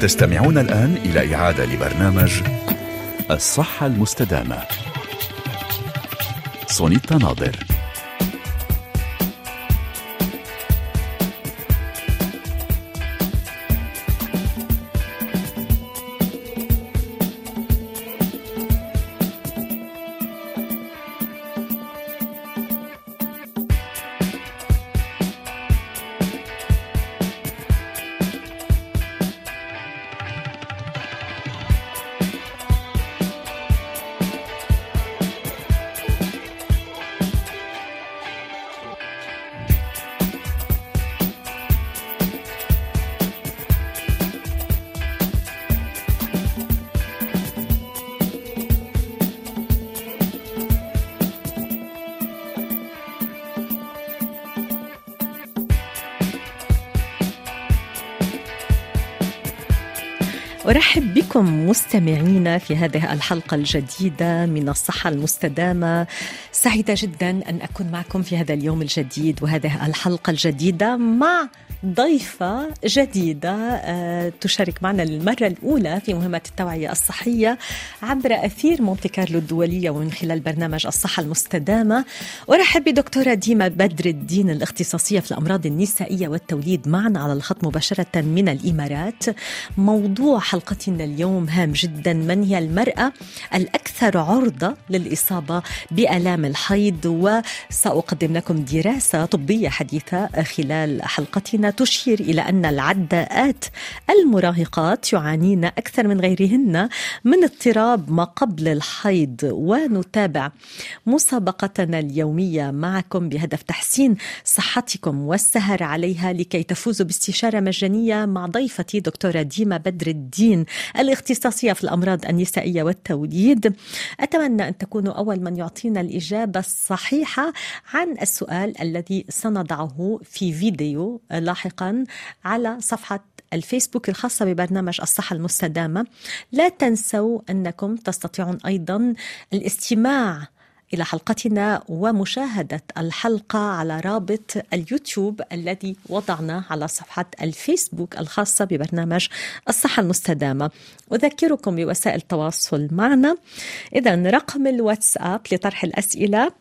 تستمعون الآن إلى إعادة لبرنامج الصحة المستدامة. سونيتا ناظر. مستمعينا في هذه الحلقة الجديدة من الصحة المستدامة. سعيدة جدا أن أكون معكم في هذا اليوم الجديد وهذه الحلقة الجديدة مع ضيفة جديدة آه، تشارك معنا للمرة الأولى في مهمة التوعية الصحية عبر أثير مونتي كارلو الدولية ومن خلال برنامج الصحة المستدامة. أرحب بدكتورة ديما بدر الدين الاختصاصية في الأمراض النسائية والتوليد معنا على الخط مباشرة من الإمارات. موضوع حلقتنا اليوم هام جدا من هي المرأة الأكثر عرضة للإصابة بآلام الحيض وسأقدم لكم دراسة طبية حديثة خلال حلقتنا. تشير إلى أن العداءات المراهقات يعانين أكثر من غيرهن من اضطراب ما قبل الحيض. ونتابع مسابقتنا اليومية معكم بهدف تحسين صحتكم والسهر عليها لكي تفوزوا باستشارة مجانية مع ضيفتي دكتورة ديما بدر الدين الاختصاصية في الأمراض النسائية والتوليد. أتمنى أن تكونوا أول من يعطينا الإجابة الصحيحة عن السؤال الذي سنضعه في فيديو لاحقا على صفحة الفيسبوك الخاصة ببرنامج الصحة المستدامة. لا تنسوا أنكم تستطيعون أيضا الاستماع إلى حلقتنا ومشاهدة الحلقة على رابط اليوتيوب الذي وضعنا على صفحة الفيسبوك الخاصة ببرنامج الصحة المستدامة. أذكركم بوسائل التواصل معنا. إذا رقم الواتساب لطرح الأسئلة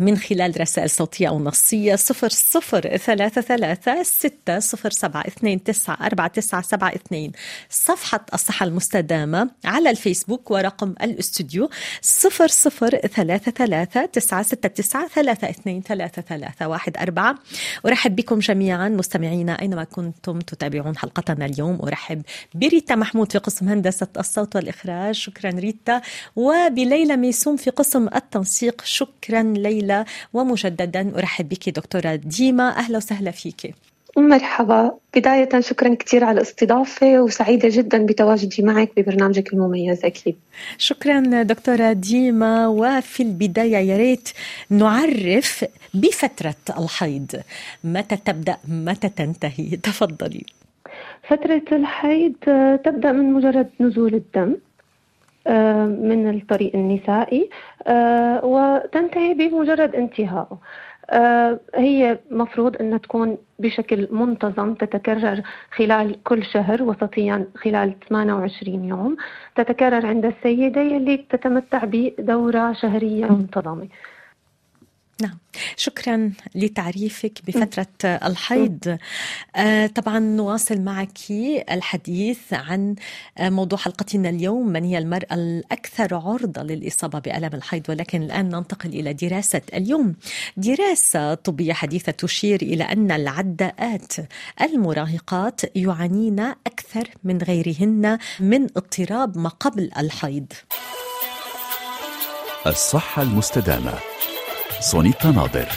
من خلال رسائل صوتية أو نصية صفر صفر ثلاثة ثلاثة ستة صفر سبعة اثنين تسعة أربعة تسعة سبعة اثنين. صفحة الصحة المستدامة على الفيسبوك ورقم الاستوديو صفر صفر ثلاثة ثلاثة تسعة ستة تسعة ثلاثة اثنين ثلاثة ثلاثة واحد أربعة. أرحب بكم جميعا مستمعينا أينما كنتم تتابعون حلقتنا اليوم. أرحب بريتا محمود في قسم هندسة الصوت والإخراج. شكرا ريتا. وبليلى ميسوم في قسم التنسيق. شكرا ليلى. ليلى ومجددا أرحب بك دكتورة ديما. أهلا وسهلا فيك. مرحبا. بداية شكرا كثير على الاستضافة وسعيدة جدا بتواجدي معك ببرنامجك المميز أكيد. شكرا دكتورة ديما. وفي البداية يا ريت نعرف بفترة الحيض. متى تبدأ؟ متى تنتهي؟ تفضلي. فترة الحيض تبدأ من مجرد نزول الدم. من الطريق النسائي آه، وتنتهي بمجرد انتهائه آه، هي مفروض أن تكون بشكل منتظم تتكرر خلال كل شهر وسطيا خلال 28 يوم. تتكرر عند السيدة يلي تتمتع بدورة شهرية منتظمة. نعم. شكرا لتعريفك بفترة الحيض. آه طبعا نواصل معك الحديث عن آه، موضوع حلقتنا اليوم من هي المرأة الأكثر عرضة للإصابة بألم الحيض؟ ولكن الآن ننتقل إلى دراسة اليوم. دراسة طبية حديثة تشير إلى أن العداءات المراهقات يعانين أكثر من غيرهن من اضطراب ما قبل الحيض. الصحة المستدامة. سونيتا ناظر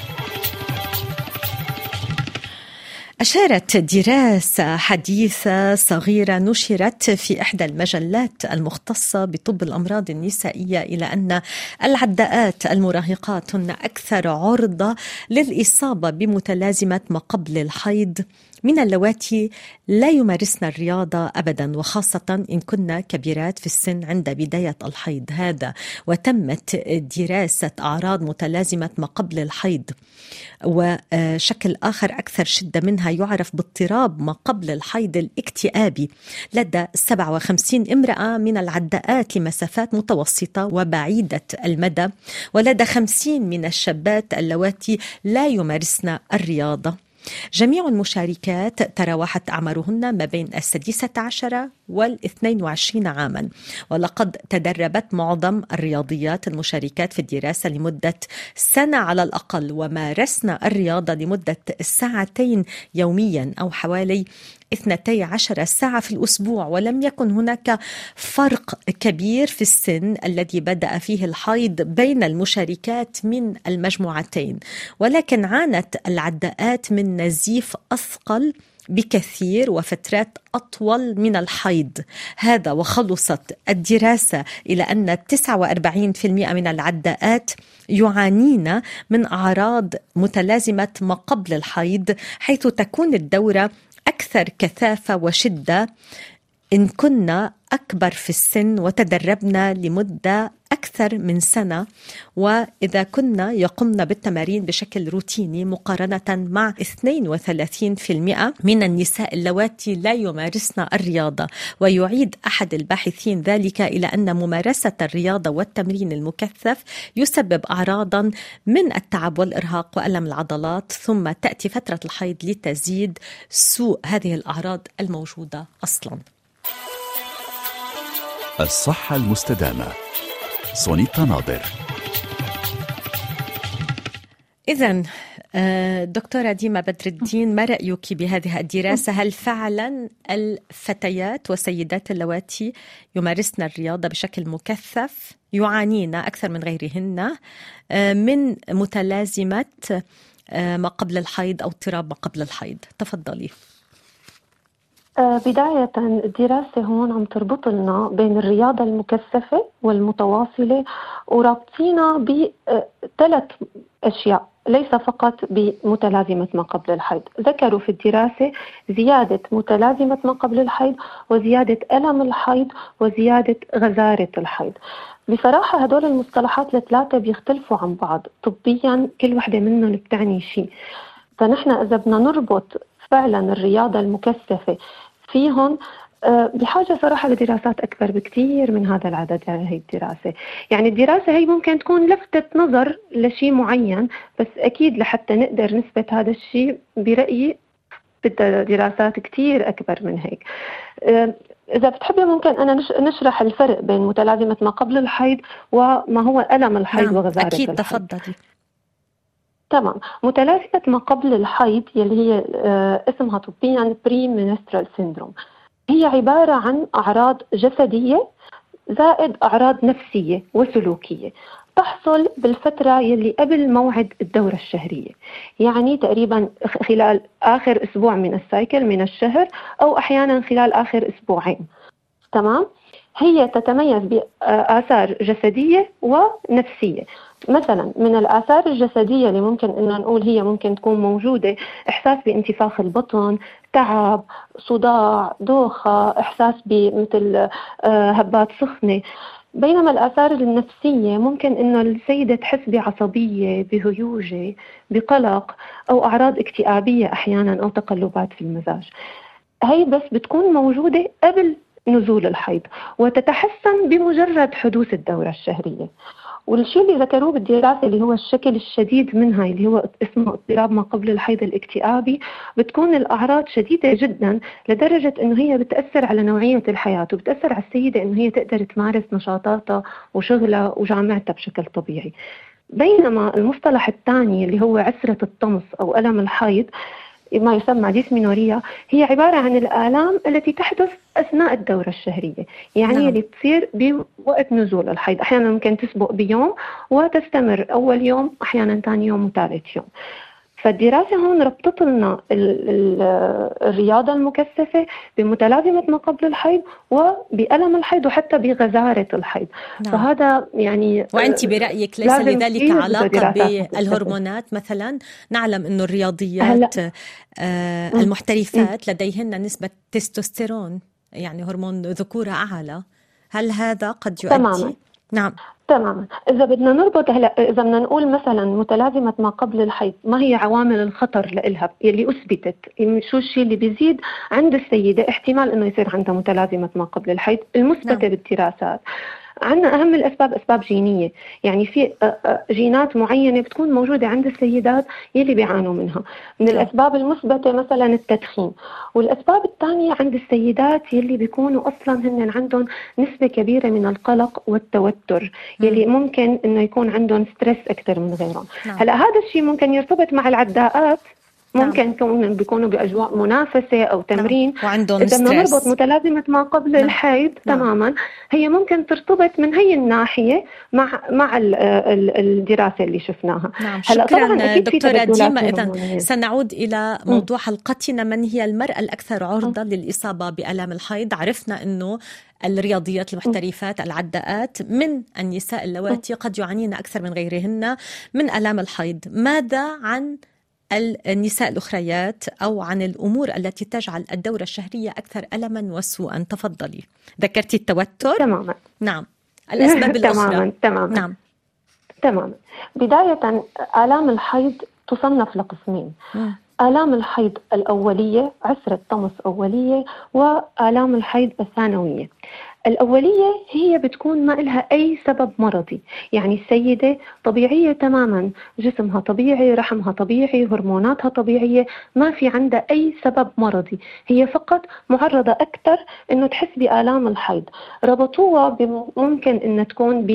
أشارت دراسة حديثة صغيرة نشرت في إحدى المجلات المختصة بطب الأمراض النسائية إلى أن العداءات المراهقات هن أكثر عرضة للإصابة بمتلازمة ما قبل الحيض. من اللواتي لا يمارسن الرياضة أبدا وخاصة إن كنا كبيرات في السن عند بداية الحيض هذا. وتمت دراسة أعراض متلازمة ما قبل الحيض وشكل آخر أكثر شدة منها يعرف باضطراب ما قبل الحيض الاكتئابي لدى 57 امرأة من العداءات لمسافات متوسطة وبعيدة المدى ولدى 50 من الشابات اللواتي لا يمارسن الرياضة. جميع المشاركات تراوحت أعمارهن ما بين السادسة عشرة والإثنين وعشرين عاما. ولقد تدربت معظم الرياضيات المشاركات في الدراسة لمدة سنة على الأقل ومارسنا الرياضة لمدة ساعتين يوميا أو حوالي 12 ساعة في الأسبوع ولم يكن هناك فرق كبير في السن الذي بدأ فيه الحيض بين المشاركات من المجموعتين. ولكن عانت العداءات من نزيف أثقل بكثير وفترات أطول من الحيض. هذا وخلصت الدراسة إلى أن 49% من العداءات يعانين من أعراض متلازمة ما قبل الحيض حيث تكون الدورة أكثر كثافة وشدة إن كنا أكبر في السن وتدربنا لمدة أكثر من سنة وإذا كنا يقمن بالتمارين بشكل روتيني مقارنة مع 32% من النساء اللواتي لا يمارسن الرياضة ويعيد أحد الباحثين ذلك إلى أن ممارسة الرياضة والتمرين المكثف يسبب أعراضا من التعب والإرهاق وألم العضلات ثم تأتي فترة الحيض لتزيد سوء هذه الأعراض الموجودة أصلاً. الصحة المستدامة. سونيتا ناظر إذا دكتورة ديما بدر الدين ما رأيك بهذه الدراسة؟ هل فعلا الفتيات والسيدات اللواتي يمارسن الرياضة بشكل مكثف؟ يعانين أكثر من غيرهن آه، من متلازمة آه، ما قبل الحيض أو اضطراب ما قبل الحيض. تفضلي. بداية الدراسة هون عم تربط لنا بين الرياضة المكثفة والمتواصلة ورابطينا بثلاث أشياء ليس فقط بمتلازمة ما قبل الحيض. ذكروا في الدراسة زيادة متلازمة ما قبل الحيض وزيادة ألم الحيض وزيادة غزارة الحيض. بصراحة هدول المصطلحات الثلاثة بيختلفوا عن بعض. طبيا كل وحدة منهم بتعني شيء. فنحن إذا بدنا نربط فعلا الرياضة المكثفة فيهم آه، بحاجة صراحة لدراسات أكبر بكثير من هذا العدد يعني هي الدراسة يعني الدراسة هي ممكن تكون لفتة نظر لشيء معين بس أكيد لحتى نقدر نثبت هذا الشيء برأيي بدها دراسات كثير أكبر من هيك آه، إذا بتحبي ممكن أنا نشرح الفرق بين متلازمة ما قبل الحيض وما هو ألم الحيض نعم. وغزارة أكيد الحيض. تفضلي تمام. متلازمة ما قبل الحيض يلي هي آه، اسمها طبيا premenstrual syndrome هي عبارة عن أعراض جسدية زائد أعراض نفسية وسلوكية تحصل بالفترة يلي قبل موعد الدورة الشهرية. يعني تقريبا خلال آخر أسبوع من السايكل من الشهر أو أحيانا خلال آخر أسبوعين. تمام؟ هي تتميز بآثار جسدية ونفسية. مثلا من الآثار الجسدية اللي ممكن أن نقول هي ممكن تكون موجودة إحساس بانتفاخ البطن تعب صداع دوخة إحساس بمثل آه، هبات سخنة. بينما الآثار النفسية ممكن إنه السيدة تحس بعصبية بهيوجة بقلق أو أعراض اكتئابية أحيانا أو تقلبات في المزاج. هي بس بتكون موجودة قبل نزول الحيض وتتحسن بمجرد حدوث الدورة الشهرية. والشيء اللي ذكروه بالدراسة اللي هو الشكل الشديد منها اللي هو اسمه اضطراب ما قبل الحيض الاكتئابي بتكون الأعراض شديدة جدا لدرجة إنه هي بتأثر على نوعية الحياة وبتأثر على السيدة إنه هي تقدر تمارس نشاطاتها وشغلها وجامعتها بشكل طبيعي. بينما المصطلح الثاني اللي هو عسرة الطمس أو ألم الحيض ما يسمى ديسمينوريا هي عبارة عن الآلام التي تحدث أثناء الدورة الشهرية. يعني نعم. اللي تصير بوقت نزول الحيض. أحيانا ممكن تسبق بيوم وتستمر أول يوم أحيانا ثاني يوم وثالث يوم. فالدراسة هون ربطت لنا الرياضة المكثفة بمتلازمة ما قبل الحيض وبألم الحيض وحتى بغزارة الحيض. نعم. فهذا يعني وأنت برأيك ليس لذلك علاقة بالهرمونات؟ مثلا نعلم أنه الرياضيات آه المحترفات لديهن نسبة تستوستيرون يعني هرمون ذكورة أعلى. هل هذا قد يؤدي؟ تماما. نعم. تماما. إذا بدنا نربط هلا إذا بدنا نقول مثلا متلازمة ما قبل الحيض ما هي عوامل الخطر لإلها؟ يلي أثبتت. شو الشيء اللي بيزيد؟ عند السيدة احتمال إنه يصير عندها متلازمة ما قبل الحيض المثبتة نعم. بالدراسات عندنا أهم الأسباب أسباب جينية يعني في جينات معينة بتكون موجودة عند السيدات يلي بيعانوا منها من. الأسباب المثبتة مثلا التدخين والأسباب الثانية عند السيدات يلي بيكونوا أصلا هن عندهم نسبة كبيرة من القلق والتوتر يلي ممكن إنه يكون عندهم ستريس أكثر من غيرهم نعم. هلأ هذا الشيء ممكن يرتبط مع العداءات. ممكن يكون بيكونوا بأجواء منافسة أو نعم. تمرين نعم. وعندهم إذا بدنا نربط متلازمة ما قبل نعم. الحيض نعم. تماما هي ممكن ترتبط من هي الناحية مع مع الدراسة اللي شفناها نعم هلا شكرا دكتورة ديما اذا سنعود إلى موضوع حلقتنا من هي المرأة الأكثر عرضة. للإصابة بألام الحيض عرفنا إنه الرياضيات المحترفات العداءات من النساء اللواتي قد يعانين أكثر من غيرهن من ألام الحيض ماذا عن النساء الأخريات أو عن الأمور التي تجعل الدورة الشهرية أكثر ألما وسوءا. تفضلي. ذكرتي التوتر؟ تماما. نعم. الأسباب الأخرى؟ تماما تماما. نعم. تماما. بداية آلام الحيض تصنف لقسمين. آلام الحيض الأولية عسرة طمس أولية وآلام الحيض الثانوية. الأولية هي بتكون ما إلها أي سبب مرضي. يعني السيدة طبيعية تماما جسمها طبيعي رحمها طبيعي هرموناتها طبيعية ما في عندها أي سبب مرضي. هي فقط معرضة أكثر أنه تحس بآلام الحيض. ربطوها ممكن أن تكون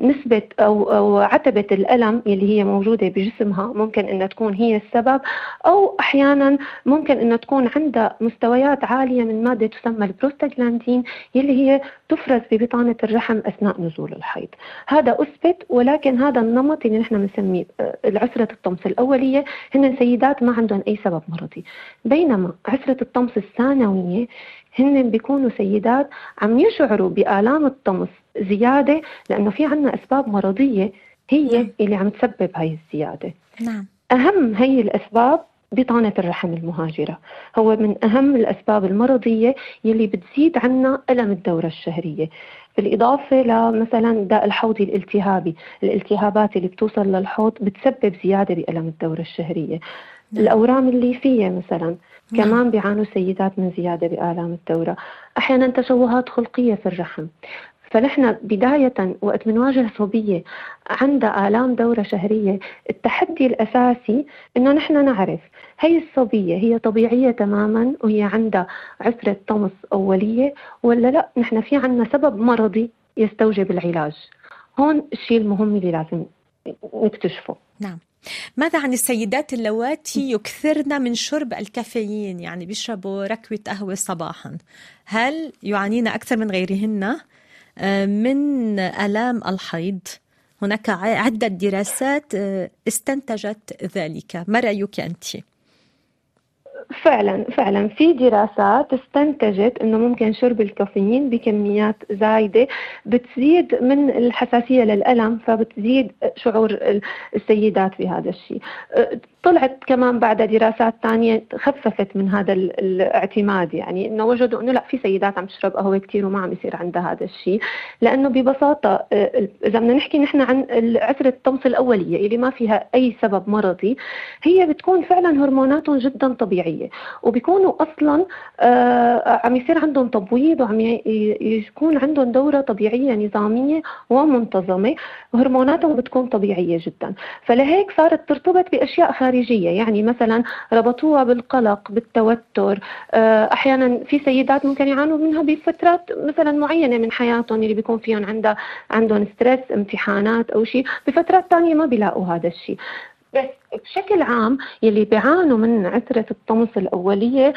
بنسبة أو, أو عتبة الألم اللي هي موجودة بجسمها. ممكن أن تكون هي السبب. أو أحيانا ممكن أن تكون عندها مستويات عالية من مادة تسمى البروستاجلاندين اللي هي تفرز ببطانة الرحم أثناء نزول الحيض هذا أثبت ولكن هذا النمط اللي نحن بنسميه آه، العسرة الطمس الأولية هن سيدات ما عندهم أي سبب مرضي بينما عسرة الطمس الثانوية هن بيكونوا سيدات عم يشعروا بآلام الطمس زيادة لأنه في عنا أسباب مرضية هي نعم. اللي عم تسبب هاي الزيادة نعم. أهم هي الأسباب بطانة الرحم المهاجرة. هو من أهم الأسباب المرضية يلي بتزيد عنا ألم الدورة الشهرية. بالإضافة لمثلا داء الحوضي الالتهابي. الالتهابات اللي بتوصل للحوض بتسبب زيادة بألم الدورة الشهرية. نعم. الأورام الليفية مثلا نعم. كمان بيعانوا سيدات من زيادة بآلام الدورة. أحيانا تشوهات خلقية في الرحم. فنحن بداية وقت بنواجه صبية عندها آلام دورة شهرية التحدي الأساسي إنه نحن نعرف هي الصبية هي طبيعية تماما وهي عندها عسرة طمس أولية ولا لا؟ نحن في عنا سبب مرضي يستوجب العلاج. هون الشيء المهم اللي لازم نكتشفه. نعم. ماذا عن السيدات اللواتي؟ يكثرن من شرب الكافيين يعني بيشربوا ركوة قهوة صباحا. هل يعانين أكثر من غيرهن؟ من آلام الحيض هناك عدة دراسات آه، استنتجت ذلك ما رأيك أنت؟ فعلا فعلا. في دراسات استنتجت إنه ممكن شرب الكافيين بكميات زايدة بتزيد من الحساسية للألم فبتزيد شعور السيدات بهذا الشيء. طلعت كمان بعد دراسات ثانية خففت من هذا الاعتماد يعني إنه وجدوا إنه لا في سيدات عم تشرب قهوة كثير وما عم يصير عندها هذا الشيء. لأنه ببساطة إذا بدنا نحكي نحن عن عسره الطمس الأولية اللي ما فيها أي سبب مرضي هي بتكون فعلا هرموناتهم جدا طبيعية. الصحيه وبيكونوا أصلا آه عم يصير عندهم تبويض وعم يكون عندهم دورة طبيعية نظامية ومنتظمة. هرموناتهم بتكون طبيعية جدا. فلهيك صارت ترتبط بأشياء خارجية. يعني مثلا ربطوها بالقلق بالتوتر. آه أحيانا في سيدات ممكن يعانوا منها بفترات مثلا معينة من حياتهم اللي بيكون فيهم عندها عندهم ستريس امتحانات أو شيء. بفترات ثانية ما بيلاقوا هذا الشيء. بس بشكل عام يلي بيعانوا من عثرة الطمس الأولية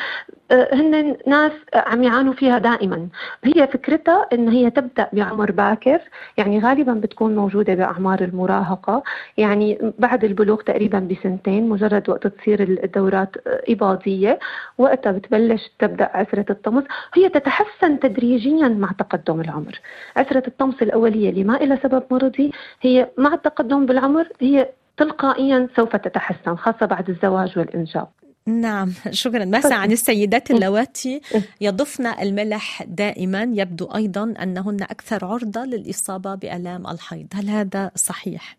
آه، هن ناس عم يعانوا فيها دائما. هي فكرتها إن هي تبدأ بعمر باكر يعني غالبا بتكون موجودة بأعمار المراهقة. يعني بعد البلوغ تقريبا بسنتين مجرد وقت تصير الدورات إباضية. وقتها بتبلش تبدأ عثرة الطمس هي تتحسن تدريجيا مع تقدم العمر. عثرة الطمس الأولية اللي ما لها سبب مرضي هي مع التقدم بالعمر هي تلقائيا سوف تتحسن خاصة بعد الزواج والإنجاب. نعم شكرا. ماذا عن السيدات اللواتي. يضفن الملح دائما. يبدو أيضا أنهن أكثر عرضة للإصابة بألام الحيض. هل هذا صحيح؟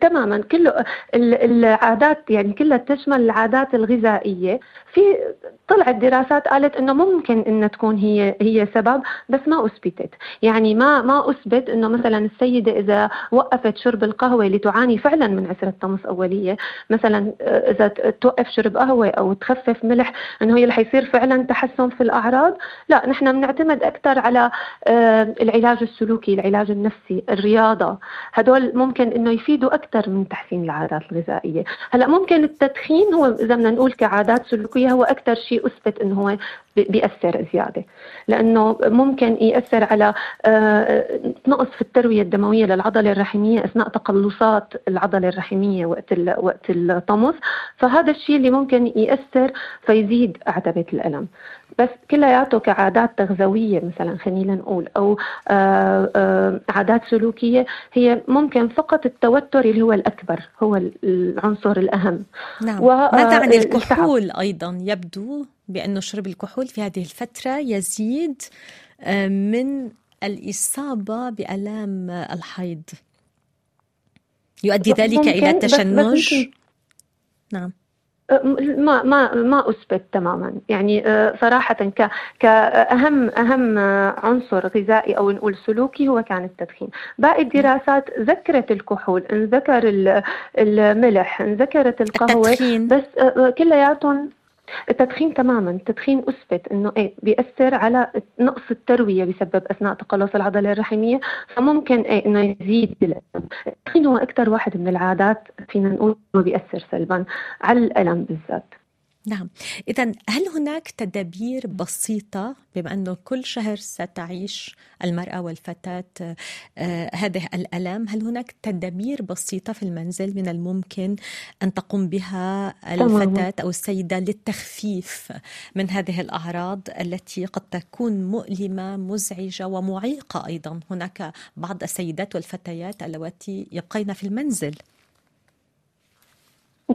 تماما. كله العادات يعني كلها تشمل العادات الغذائية. في طلعت دراسات قالت إنه ممكن انها تكون هي هي سبب بس ما أثبتت. يعني ما ما أثبت إنه مثلا السيدة إذا وقفت شرب القهوة اللي تعاني فعلا من عسرة طمس أولية مثلا إذا توقف شرب قهوة أو تخفف ملح إنه هي رح يصير فعلا تحسن في الأعراض. لا نحن بنعتمد أكثر على آه، العلاج السلوكي العلاج النفسي الرياضة. هدول ممكن إنه يفيدوا أكثر من تحسين العادات الغذائية. هلأ ممكن التدخين هو إذا بدنا نقول كعادات سلوكية هو أكثر شيء أثبت إنه هو بيأثر زيادة. لأنه ممكن يأثر على آه، نقص في التروية الدموية للعضلة الرحمية أثناء تقلصات العضلة الرحمية وقت وقت الطمس فهذا الشيء اللي ممكن يأثر فيزيد عتبة الألم. بس كلياته كعادات تغذوية مثلا خلينا نقول أو آآ آآ عادات سلوكية هي ممكن فقط التوتر اللي هو الأكبر هو العنصر الأهم. نعم. ماذا عن الكحول أيضا؟ يبدو بأن شرب الكحول في هذه الفترة يزيد من الإصابة بألام الحيض. يؤدي ذلك إلى التشنج نعم. ما ما ما أثبت تماما يعني صراحة ك كأهم أهم عنصر غذائي أو نقول سلوكي هو كان التدخين باقي الدراسات ذكرت الكحول إن ذكر الملح إن ذكرت القهوة التدخين. بس كلياتهم التدخين تماما. التدخين أثبت إنه إيه بيأثر على نقص التروية بسبب أثناء تقلص العضلة الرحمية فممكن إيه إنه يزيد الألم. التدخين هو أكثر واحد من العادات فينا نقول إنه بيأثر سلبا على الألم بالذات. نعم. إذا هل هناك تدابير بسيطة بما أنه كل شهر ستعيش المرأة والفتاة آه هذه الألم هل هناك تدابير بسيطة في المنزل من الممكن أن تقوم بها الفتاة أو السيدة للتخفيف من هذه الأعراض التي قد تكون مؤلمة مزعجة ومعيقة أيضا؟ هناك بعض السيدات والفتيات اللواتي يبقين في المنزل.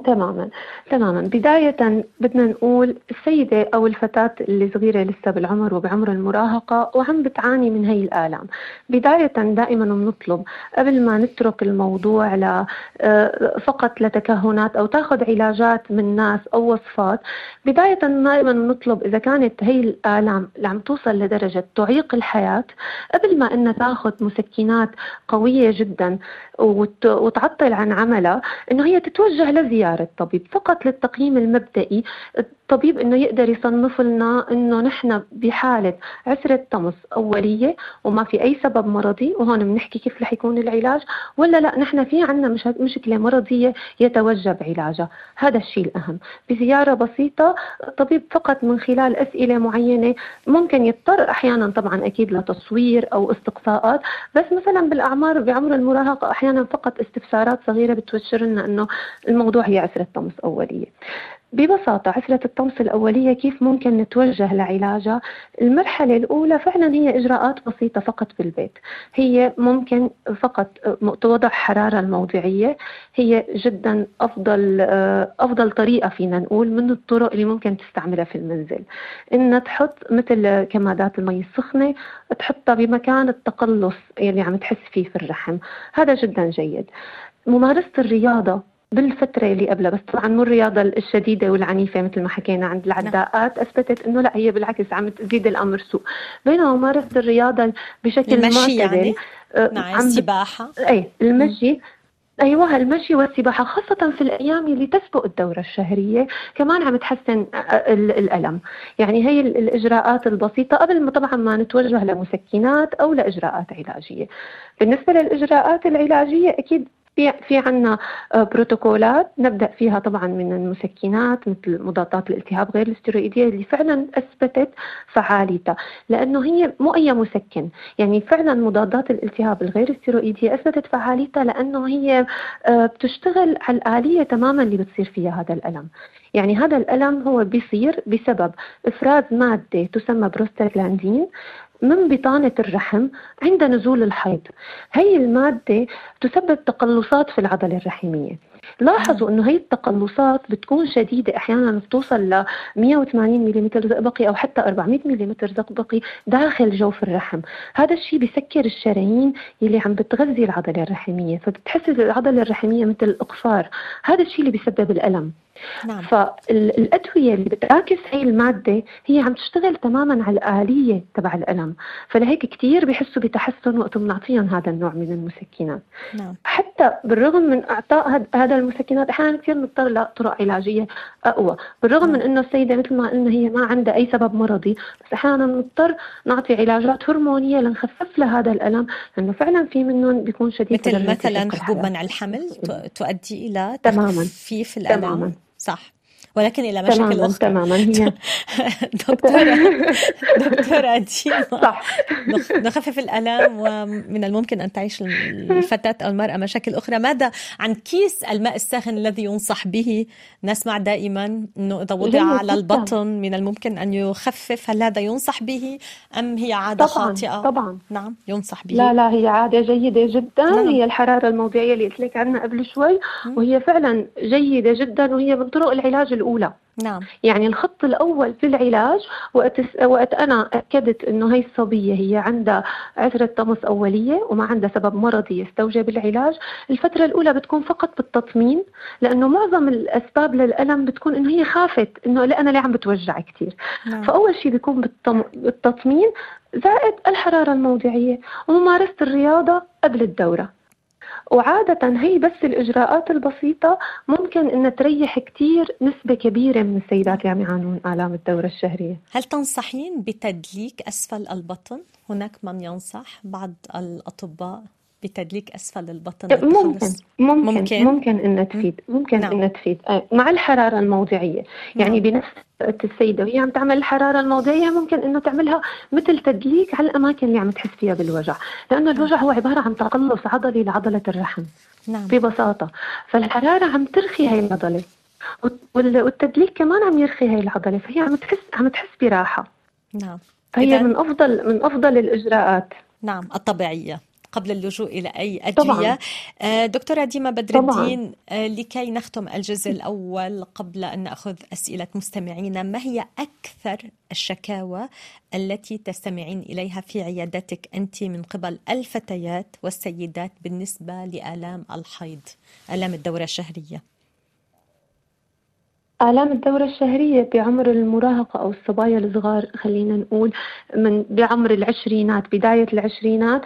تماما. تماما. بداية بدنا نقول السيدة أو الفتاة اللي صغيرة لسه بالعمر وبعمر المراهقة وعم بتعاني من هي الآلام. بداية دائما بنطلب قبل ما نترك الموضوع ل آه، فقط لتكهنات أو تاخذ علاجات من ناس أو وصفات بداية دائما بنطلب إذا كانت هي الآلام اللي عم توصل لدرجة تعيق الحياة قبل ما إنها تاخذ مسكنات قوية جدا وتعطل عن عملها إنه هي تتوجه لزيارة زيارة الطبيب فقط للتقييم المبدئي. الطبيب إنه يقدر يصنف لنا إنه نحن بحالة عسرة طمس أولية وما في أي سبب مرضي وهون بنحكي كيف رح يكون العلاج ولا لا نحن في عندنا مش مشكلة مرضية يتوجب علاجها. هذا الشيء الأهم. بزيارة بسيطة الطبيب فقط من خلال أسئلة معينة ممكن يضطر أحيانا طبعا أكيد لتصوير أو استقصاءات بس مثلا بالأعمار بعمر المراهقة أحيانا فقط استفسارات صغيرة بتوشر لنا إنه الموضوع هي عسرة طمس أولية. ببساطة عسرة الطمس الأولية كيف ممكن نتوجه لعلاجها المرحلة الأولى فعلا هي إجراءات بسيطة فقط بالبيت هي ممكن فقط وضع حرارة الموضعية. هي جدا أفضل أفضل طريقة فينا نقول من الطرق اللي ممكن تستعملها في المنزل. إن تحط مثل كمادات المي السخنة تحطها بمكان التقلص اللي عم تحس فيه في الرحم. هذا جدا جيد. ممارسة الرياضة بالفترة اللي قبلها بس طبعا مو الرياضة الشديدة والعنيفة مثل ما حكينا عند العداءات أثبتت إنه لا هي بالعكس عم تزيد الأمر سوء. بينما ممارسة الرياضة بشكل المشي يعني؟ آه، نعم السباحة. أي المشي. أيوه المشي والسباحة خاصة في الأيام اللي تسبق الدورة الشهرية كمان عم تحسن الألم. يعني هي الإجراءات البسيطة قبل ما طبعا ما نتوجه لمسكنات أو لإجراءات علاجية. بالنسبة للإجراءات العلاجية أكيد في في عندنا آه، بروتوكولات نبدأ فيها طبعا من المسكنات مثل مضادات الالتهاب غير الاستروئيديه اللي فعلا أثبتت فعاليتها. لأنه هي مو أي مسكن. يعني فعلا مضادات الالتهاب الغير استروئيديه أثبتت فعاليتها لأنه هي آه، بتشتغل على الآلية تماما اللي بتصير فيها هذا الألم. يعني هذا الألم هو بيصير بسبب إفراز مادة تسمى بروستاجلاندين. من بطانة الرحم عند نزول الحيض. هي المادة تسبب تقلصات في العضلة الرحمية. لاحظوا إنه هي التقلصات بتكون شديدة أحيانا بتوصل ل 180 ملم زئبقي أو حتى 400 ملم زئبقي داخل جوف الرحم، هذا الشيء بسكر الشرايين اللي عم بتغذي العضلة الرحمية، فبتحس العضلة الرحمية مثل الاقفار، هذا الشيء اللي بيسبب الألم. نعم. فالأدوية اللي بتعاكس هي المادة هي عم تشتغل تماما على الآلية تبع الألم. فلهيك كثير بيحسوا بتحسن وقت بنعطيهم هذا النوع من المسكنات. نعم. حتى بالرغم من إعطاء هذا المسكنات أحيانا كثير نضطر لطرق علاجية أقوى. بالرغم نعم. من إنه السيدة مثل ما قلنا هي ما عندها أي سبب مرضي بس أحيانا نضطر نعطي علاجات هرمونية لنخفف لها هذا الألم لأنه فعلا في منهم بيكون شديد مثل مثلا حبوب منع الحمل تؤدي إلى تخفيف الألم. تماما. صح ولكن إلى مشاكل تماما أخرى تماما هي. دكتورة دكتورة ديما صح. نخفف الألم ومن الممكن أن تعيش الفتاة أو المرأة مشاكل أخرى. ماذا عن كيس الماء الساخن الذي ينصح به؟ نسمع دائما إنه إذا وضع على البطن من الممكن أن يخفف هل هذا ينصح به أم هي عادة طبعا خاطئة؟ طبعا. نعم ينصح به. لا لا هي عادة جيدة جدا. نعم. هي الحرارة الموضعيه اللي قلت لك عنها قبل شوي وهي فعلا جيدة جدا وهي من طرق العلاج الأولى الأولى. نعم. يعني الخط الأول في العلاج وقت, وقت أنا أكدت إنه هي الصبية هي عندها عثرة طمس أولية وما عندها سبب مرضي يستوجب العلاج. الفترة الأولى بتكون فقط بالتطمين لأنه معظم الأسباب للألم بتكون إنه هي خافت إنه لا أنا ليه عم بتوجع كثير نعم. فأول شيء بيكون بالتم... بالتطمين زائد الحرارة الموضعية وممارسة الرياضة قبل الدورة. وعادة هي بس الإجراءات البسيطة ممكن أن تريح كتير نسبة كبيرة من السيدات اللي عم يعانون آلام الدورة الشهرية هل تنصحين بتدليك أسفل البطن؟ هناك من ينصح بعض الأطباء بتدليك أسفل البطن ممكن ممكن ممكن, ممكن انها تفيد ممكن نعم. انها تفيد. مع الحرارة الموضعية. يعني نعم. بنفس السيدة وهي عم تعمل الحرارة الموضعية ممكن إنه تعملها مثل تدليك على الأماكن اللي عم تحس فيها بالوجع. لأنه الوجع هو عبارة عن تقلص عضلي لعضلة الرحم نعم. ببساطة. فالحرارة عم ترخي هاي العضلة والتدليك كمان عم يرخي هاي العضلة فهي عم تحس عم تحس براحة. نعم. هي من أفضل من أفضل الإجراءات. نعم الطبيعية. قبل اللجوء إلى أي أدوية. طبعا. آه، دكتورة ديما بدر الدين آه، لكي نختم الجزء الأول قبل أن نأخذ أسئلة مستمعينا ما هي أكثر الشكاوى التي تستمعين إليها في عيادتك أنت من قبل الفتيات والسيدات بالنسبة لآلام الحيض آلام الدورة الشهرية؟ آلام الدورة الشهرية بعمر المراهقة أو الصبايا الصغار خلينا نقول من بعمر العشرينات بداية العشرينات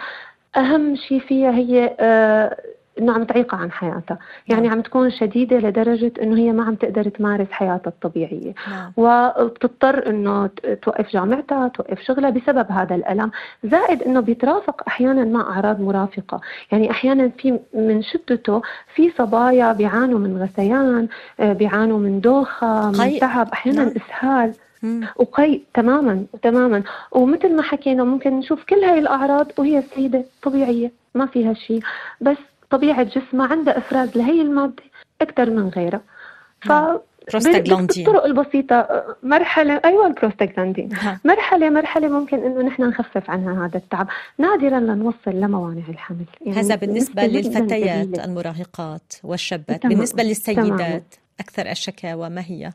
أهم شيء فيها هي آه إنه عم تعيقها عن حياتها يعني نعم. عم تكون شديدة لدرجة إنه هي ما عم تقدر تمارس حياتها الطبيعية نعم. وبتضطر إنه توقف جامعتها توقف شغلها بسبب هذا الألم زائد إنه بيترافق أحيانا مع أعراض مرافقة يعني أحيانا في من شدته في صبايا بيعانوا من غثيان آه، بيعانوا من دوخة من تعب أحيانا نعم. إسهال وقي تماما تماما. ومثل ما حكينا ممكن نشوف كل هاي الأعراض وهي السيدة طبيعية ما فيها شيء. بس طبيعة جسمها عندها إفراز لهي المادة أكثر من غيرها. ف نعم. بروستاجلاندين الطرق البسيطة مرحلة أيوة البروستاجلاندين مرحلة مرحلة ممكن إنه نحن نخفف عنها هذا التعب. نادرا لنوصل لموانع الحمل. يعني هذا بالنسبة للفتيات المراهقات والشابات. بالنسبة للسيدات تمام. أكثر الشكاوى ما هي؟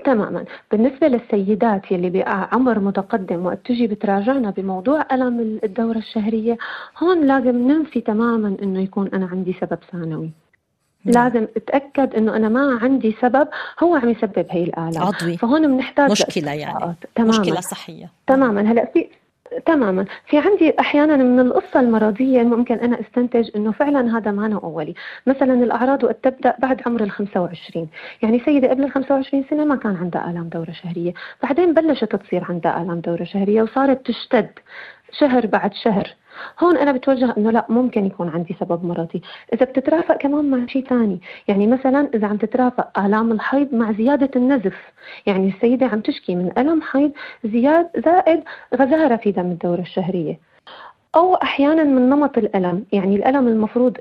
تماما. بالنسبة للسيدات يلي بعمر متقدم وقت تجي بتراجعنا بموضوع ألم الدورة الشهرية هون لازم ننفي تماما إنه يكون أنا عندي سبب ثانوي. نعم. لازم أتأكد إنه أنا ما عندي سبب هو عم يسبب هي الالام عضوي. فهون بنحتاج مشكلة يعني. تماما. مشكلة صحية. تماما. هلأ في تماما. في عندي أحيانا من القصة المرضية ممكن أنا أستنتج إنه فعلا هذا ما أولي. مثلا الأعراض وقت تبدأ بعد عمر ال 25 يعني سيدة قبل ال 25 سنة ما كان عندها آلام دورة شهرية. بعدين بلشت تصير عندها آلام دورة شهرية وصارت تشتد شهر بعد شهر. هون أنا بتوجه إنه لا ممكن يكون عندي سبب مرضي. إذا بتترافق كمان مع شيء ثاني يعني مثلا إذا عم تترافق آلام الحيض مع زيادة النزف. يعني السيدة عم تشكي من الم حيض زياد زائد غزارة في دم الدورة الشهرية. أو أحيانا من نمط الألم. يعني الألم المفروض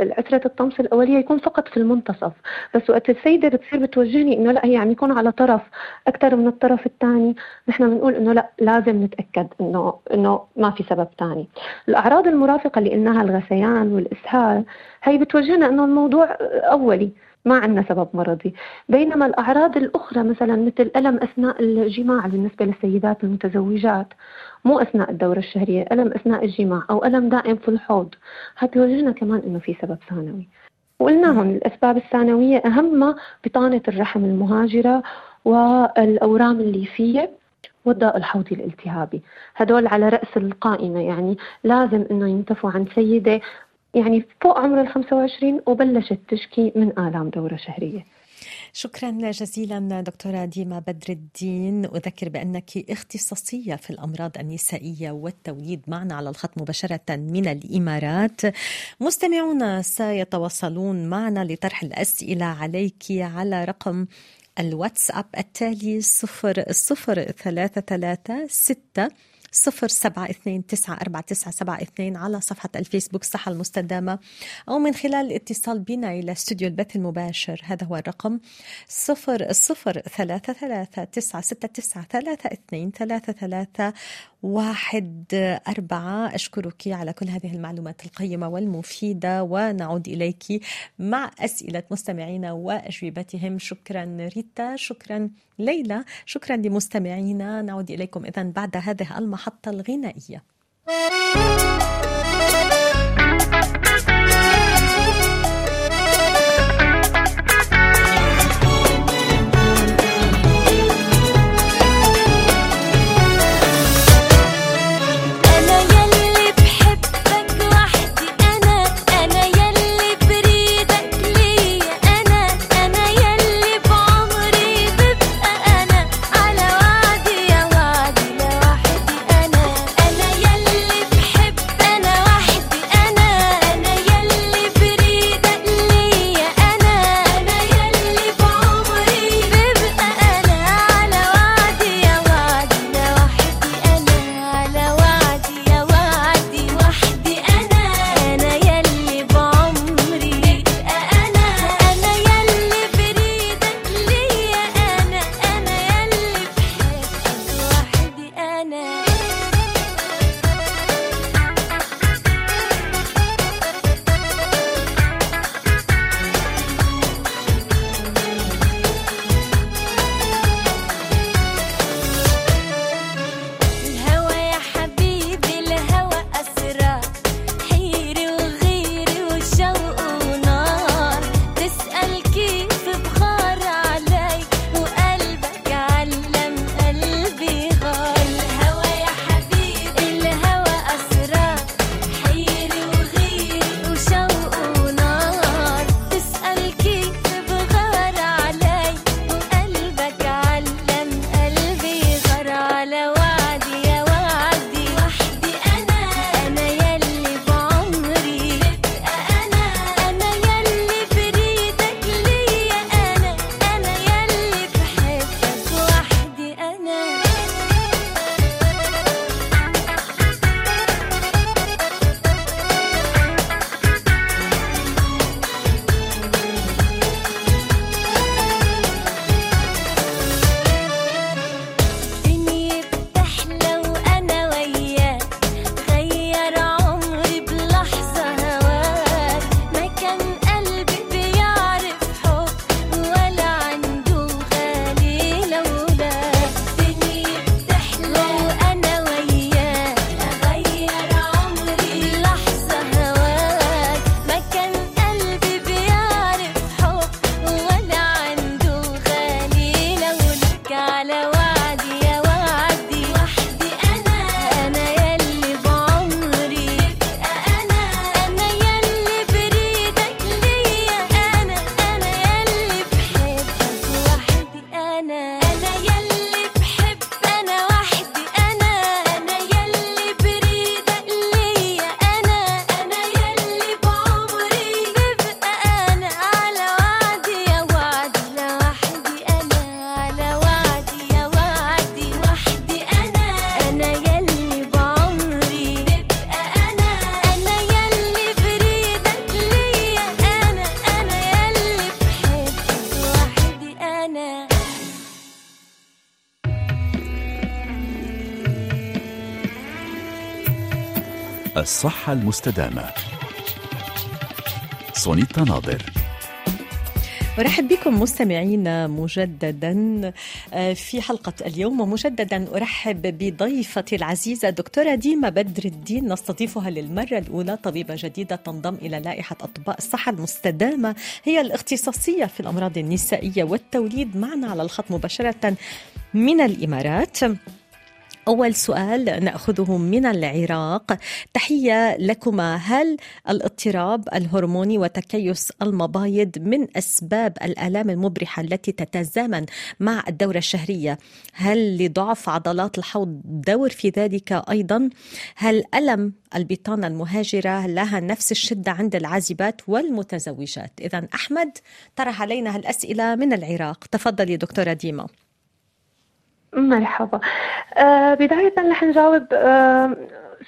لعترة الطمس الأولية يكون فقط في المنتصف. بس وقت السيدة بتصير بتوجهني إنه لا هي عم يكون على طرف أكثر من الطرف الثاني. نحن بنقول إنه لا لازم نتأكد إنه إنه ما في سبب ثاني. الأعراض المرافقة اللي قلناها الغثيان والإسهال هي بتوجهنا إنه الموضوع أولي ما عندنا سبب مرضي. بينما الأعراض الأخرى مثلا مثل ألم أثناء الجماع بالنسبة للسيدات المتزوجات مو أثناء الدورة الشهرية ألم أثناء الجماع أو ألم دائم في الحوض. هتوجهنا كمان إنه في سبب ثانوي. وقلنا هون الأسباب الثانوية أهمها بطانة الرحم المهاجرة والأورام الليفية والداء الحوضي الالتهابي. هدول على رأس القائمة يعني لازم إنه ينتفوا عن سيدة يعني فوق عمر ال 25 وبلشت تشكي من آلام دورة شهرية. شكرا جزيلا دكتورة ديما بدر الدين. أذكر بأنك اختصاصية في الأمراض النسائية والتوليد معنا على الخط مباشرة من الإمارات. مستمعون سيتواصلون معنا لطرح الأسئلة عليك على رقم الواتساب التالي صفر صفر ثلاثة ثلاثة ستة صفر سبعة اثنين تسعة أربعة تسعة سبعة اثنين على صفحة الفيسبوك الصحة المستدامة أو من خلال الاتصال بنا إلى استوديو البث المباشر. هذا هو الرقم صفر صفر ثلاثة ثلاثة تسعة ستة تسعة ثلاثة اثنين ثلاثة ثلاثة واحد أربعة أشكرك على كل هذه المعلومات القيمة والمفيدة ونعود إليك مع أسئلة مستمعينا وأجوبتهم. شكرا ريتا شكرا ليلى شكرا لمستمعينا. نعود إليكم إذا بعد هذه المحطة الغنائية. الصحة المستدامة سونيتا ناظر. أرحب بكم مستمعينا مجددا آه، في حلقة اليوم. ومجددا أرحب بضيفتي العزيزة دكتورة ديما بدر الدين. نستضيفها للمرة الأولى طبيبة جديدة تنضم إلى لائحة أطباء الصحة المستدامة. هي الاختصاصية في الأمراض النسائية والتوليد معنا على الخط مباشرة من الإمارات. أول سؤال نأخذه من العراق. تحية لكما. هل الاضطراب الهرموني وتكيس المبايض من أسباب الآلام المبرحة التي تتزامن مع الدورة الشهرية؟ هل لضعف عضلات الحوض دور في ذلك أيضا؟ هل ألم البطانة المهاجرة لها نفس الشدة عند العازبات والمتزوجات؟ إذا أحمد طرح علينا هالأسئلة من العراق. تفضلي دكتورة ديما. مرحبا. آه بداية رح نجاوب آه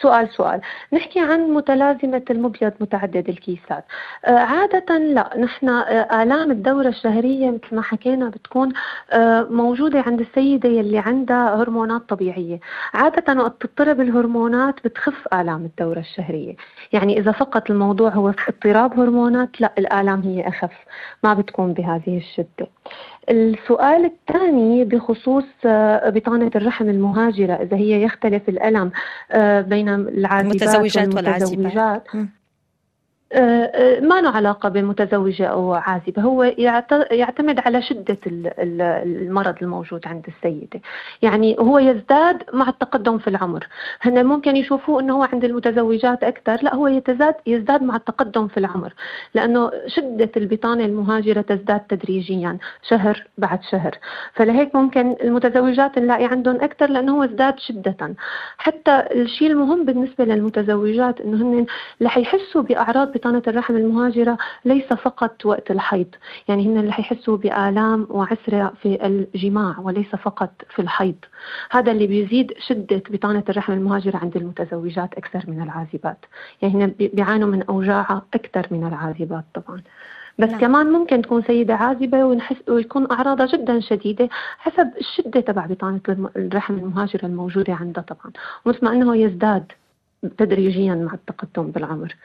سؤال سؤال. نحكي عن متلازمة المبيض متعدد الكيسات. آه عادة لا. نحن آلام الدورة الشهرية مثل ما حكينا بتكون موجودة عند السيدة يلي عندها هرمونات طبيعية. عادة وقت تضطرب الهرمونات بتخف آلام الدورة الشهرية. يعني إذا فقط الموضوع هو اضطراب هرمونات لا الآلام هي أخف. ما بتكون بهذه الشدة. السؤال الثاني بخصوص آه، بطانة الرحم المهاجرة إذا هي يختلف الألم آه، بين العازبات المتزوجات والعازبات. آه، ما له علاقة بمتزوجة أو عازبة هو يعتمد على شدة المرض الموجود عند السيدة. يعني هو يزداد مع التقدم في العمر. هن ممكن يشوفوه أنه هو عند المتزوجات أكثر. لا هو يتزاد يزداد مع التقدم في العمر. لأنه شدة البطانة المهاجرة تزداد تدريجيا شهر بعد شهر. فلهيك ممكن المتزوجات نلاقي عندهم أكثر لأنه هو ازداد شدة. حتى الشيء المهم بالنسبة للمتزوجات أنه هن رح يحسوا بأعراض بطانة الرحم المهاجرة ليس فقط وقت الحيض. يعني هن اللي حيحسوا بآلام وعسرة في الجماع وليس فقط في الحيض. هذا اللي بيزيد شدة بطانة الرحم المهاجرة عند المتزوجات أكثر من العازبات. يعني هن بيعانوا من أوجاعها أكثر من العازبات طبعا. بس نعم. كمان ممكن تكون سيدة عازبة ونحس ويكون أعراضها جدا شديدة حسب الشدة تبع بطانة الرحم المهاجرة الموجودة عندها طبعا. ومثل ما أنه يزداد تدريجيا مع التقدم بالعمر.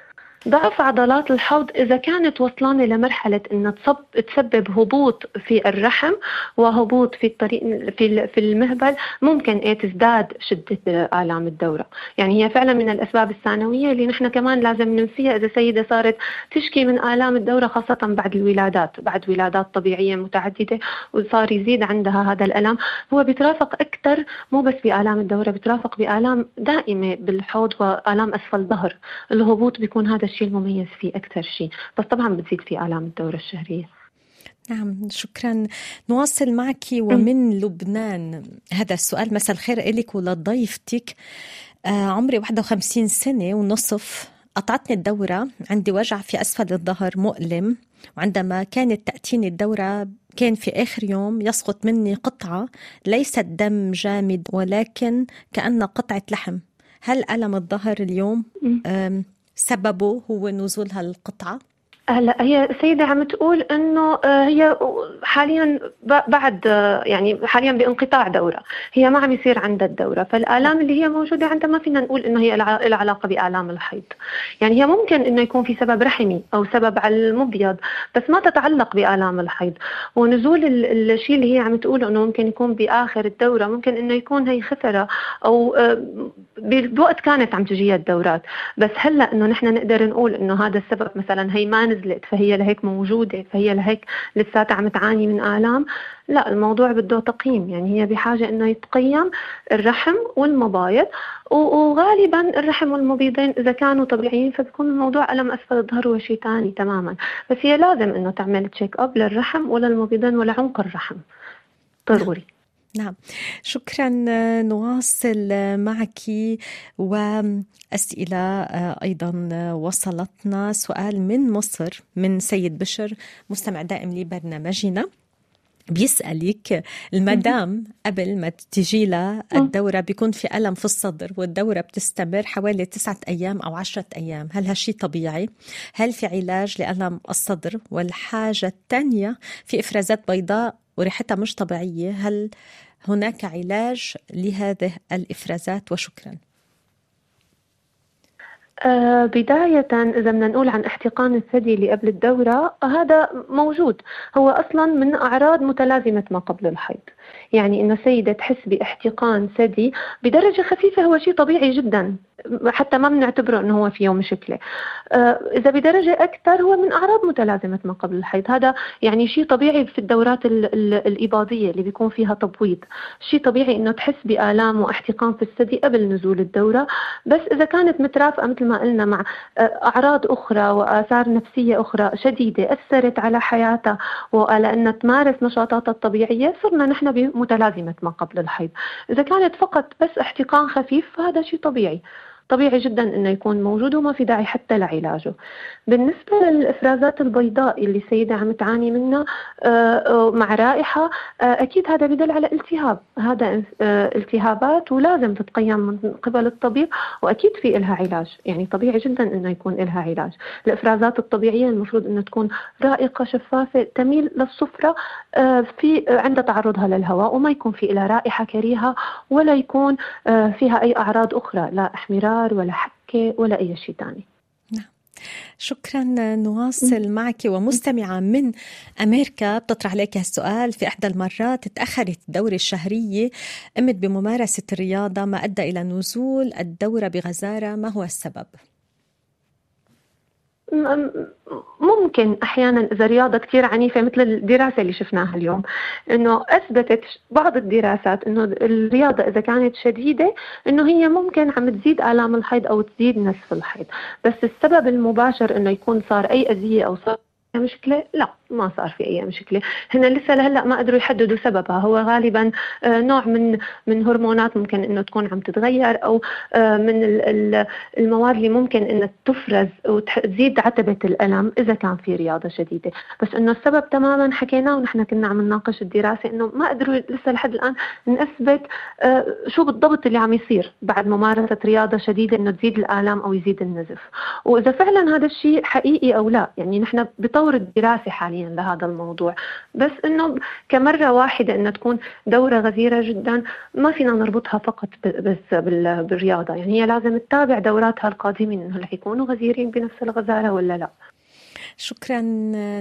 ضعف عضلات الحوض إذا كانت وصلانة لمرحلة أنها تسبب هبوط في الرحم وهبوط في الطريق في في المهبل ممكن إيه تزداد شدة آلام الدورة، يعني هي فعلا من الأسباب الثانوية اللي نحن كمان لازم ننسيها إذا سيدة صارت تشكي من آلام الدورة خاصة بعد الولادات، بعد ولادات طبيعية متعددة وصار يزيد عندها هذا الألم، هو بيترافق أكثر مو بس بآلام الدورة بيترافق بآلام دائمة بالحوض وآلام أسفل الظهر، الهبوط بيكون هذا الشيء المميز فيه أكثر شيء. بس طبعا بتزيد في آلام الدورة الشهرية. نعم شكرا. نواصل معك ومن لبنان. هذا السؤال مساء الخير لك ولضيفتك. آه عمري 51 سنة ونصف. قطعتني الدورة. عندي وجع في أسفل الظهر مؤلم. وعندما كانت تأتيني الدورة كان في آخر يوم يسقط مني قطعة. ليست دم جامد ولكن كأن قطعة لحم. هل ألم الظهر اليوم؟ سببه هو نزول هالقطعة؟ هلا هي السيدة عم تقول إنه آه، هي حاليا بعد آه، يعني حاليا بانقطاع دورة، هي ما عم يصير عندها الدورة، فالآلام اللي هي موجودة عندها ما فينا نقول إنه هي لها علاقة بآلام الحيض. يعني هي ممكن إنه يكون في سبب رحمي أو سبب على المبيض، بس ما تتعلق بآلام الحيض، ونزول الشيء اللي هي عم تقوله إنه ممكن يكون بآخر الدورة، ممكن إنه يكون هي خثرة أو آه، بوقت كانت عم تجيها الدورات، بس هلا إنه نحن نقدر نقول إنه هذا السبب مثلا هي ما نزلت فهي لهيك موجودة فهي لهيك لساتها عم تعاني من آلام. لا الموضوع بده تقييم يعني هي بحاجة إنه يتقيم الرحم والمبايض وغالبا الرحم والمبيضين إذا كانوا طبيعيين فبيكون الموضوع ألم أسفل الظهر هو شيء ثاني تماما. بس هي لازم إنه تعمل تشيك اب للرحم ولا عنق الرحم. ضروري نعم شكرا نواصل معك وأسئلة أيضا وصلتنا سؤال من مصر من سيد بشر مستمع دائم لبرنامجنا بيسألك المدام قبل ما تجي لها الدورة بيكون في ألم في الصدر والدورة بتستمر حوالي تسعة أيام أو عشرة أيام هل هالشي طبيعي؟ هل في علاج لألم الصدر؟ والحاجة الثانية في إفرازات بيضاء وريحتها مش طبيعية. هل هناك علاج لهذه الإفرازات؟ وشكرا. آه، بداية إذا بدنا نقول عن احتقان الثدي اللي قبل الدورة هذا موجود. هو أصلا من أعراض متلازمة ما قبل الحيض. يعني إنه سيدة تحس باحتقان ثدي بدرجة خفيفة هو شيء طبيعي جدا. حتى ما بنعتبره إنه هو فيه مشكله آه، إذا بدرجة أكثر هو من أعراض متلازمة ما قبل الحيض. هذا يعني شيء طبيعي في الدورات الإباضية اللي بيكون فيها تبويض. شيء طبيعي إنه تحس بآلام واحتقان في الثدي قبل نزول الدورة. بس إذا كانت مترافقة مثل ما قلنا مع آه، أعراض أخرى وآثار نفسية أخرى شديدة أثرت على حياتها وعلى إنها تمارس نشاطاتها الطبيعية صرنا نحن بمتلازمة ما قبل الحيض. إذا كانت فقط بس احتقان خفيف فهذا شيء طبيعي. طبيعي جدا إنه يكون موجود وما في داعي حتى لعلاجه. بالنسبة للإفرازات البيضاء اللي السيده عم تعاني منها آه، آه، مع رائحة آه، أكيد هذا بدل على التهاب، هذا التهابات ولازم تتقيم من قبل الطبيب وأكيد في لها علاج، يعني طبيعي جدا إنه يكون لها علاج. الإفرازات الطبيعية المفروض إنها تكون رائقة شفافة تميل للصفرة في عند تعرضها للهواء وما يكون في لها رائحة كريهة ولا يكون فيها أي أعراض أخرى لا إحمرار انهيار ولا حكة ولا أي شيء ثاني نعم. شكرا نواصل معك ومستمعة من أمريكا. بتطرح عليك السؤال في إحدى المرات تأخرت الدورة الشهرية قمت بممارسة الرياضة ما أدى إلى نزول الدورة بغزارة. ما هو السبب؟ ممكن أحيانا إذا رياضة كثير عنيفة مثل الدراسة اللي شفناها اليوم إنه أثبتت بعض الدراسات إنه الرياضة إذا كانت شديدة إنه هي ممكن عم تزيد آلام الحيض أو تزيد نزف الحيض. بس السبب المباشر إنه يكون صار أي أذية أو صار مشكلة لا. ما صار في أي مشكلة. هن لسه لهلأ ما قدروا يحددوا سببها. هو غالبا آه، نوع من من هرمونات ممكن إنه تكون عم تتغير أو آه، من المواد اللي ممكن إنها تفرز وتزيد عتبة الألم إذا كان في رياضة شديدة. بس إنه السبب تماما حكيناه ونحن كنا عم نناقش الدراسة إنه ما قدروا لسه لحد الآن نثبت آه، شو بالضبط اللي عم يصير بعد ممارسة رياضة شديدة إنه تزيد الآلام أو يزيد النزف. وإذا فعلا هذا الشيء حقيقي أو لا يعني نحن بطور الدراسة حاليا لهذا الموضوع. بس إنه كمرة واحدة انها تكون دورة غزيرة جدا ما فينا نربطها فقط بس بالرياضة. يعني هي لازم تتابع دوراتها القادمين إنه رح يكونوا غزيرين بنفس الغزارة ولا لا. شكرا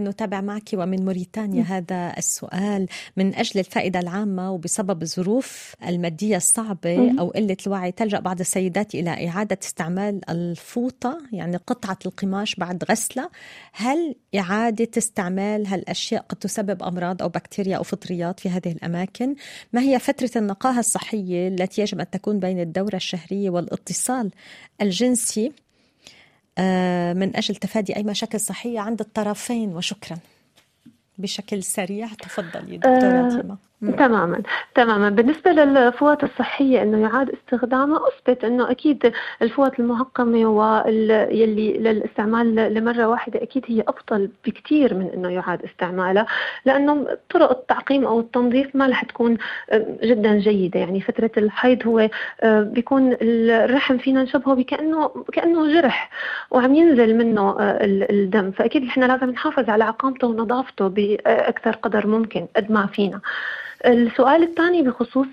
نتابع معك ومن موريتانيا هذا السؤال من أجل الفائدة العامة وبسبب الظروف المادية الصعبة أو قلة الوعي تلجأ بعض السيدات إلى إعادة استعمال الفوطة يعني قطعة القماش بعد غسلة. هل إعادة استعمال هالأشياء قد تسبب أمراض أو بكتيريا أو فطريات في هذه الأماكن؟ ما هي فترة النقاهة الصحية التي يجب أن تكون بين الدورة الشهرية والاتصال الجنسي؟ من أجل تفادي أي مشاكل صحية عند الطرفين وشكرا. بشكل سريع تفضلي دكتورة آه تماما. تماما. بالنسبة للفوات الصحية إنه يعاد استخدامها أثبت إنه أكيد الفوات المعقمه واللي للاستعمال لمرة واحدة أكيد هي أفضل بكثير من إنه يعاد استعمالها لأنه طرق التعقيم أو التنظيف ما رح تكون جدا جيدة. يعني فترة الحيض هو بيكون الرحم فينا نشبهه بكأنه كأنه جرح وعم ينزل منه آه، الدم. فأكيد نحن لازم نحافظ على عقامته ونظافته بأكثر قدر ممكن قد ما فينا. السؤال الثاني بخصوص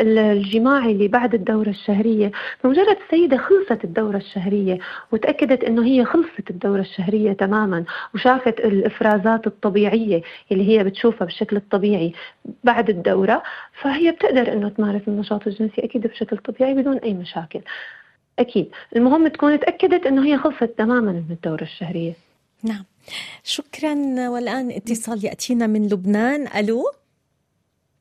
الجماع اللي بعد الدورة الشهرية. بمجرد السيدة خلصت الدورة الشهرية وتأكدت أنه هي خلصت الدورة الشهرية تماما وشافت الإفرازات الطبيعية اللي هي بتشوفها بالشكل الطبيعي بعد الدورة فهي بتقدر أنه تمارس النشاط الجنسي أكيد بشكل طبيعي بدون أي مشاكل. أكيد. المهم تكون تأكدت أنه هي خلصت تماما من الدورة الشهرية. نعم. شكرا. والآن اتصال يأتينا من لبنان. ألو؟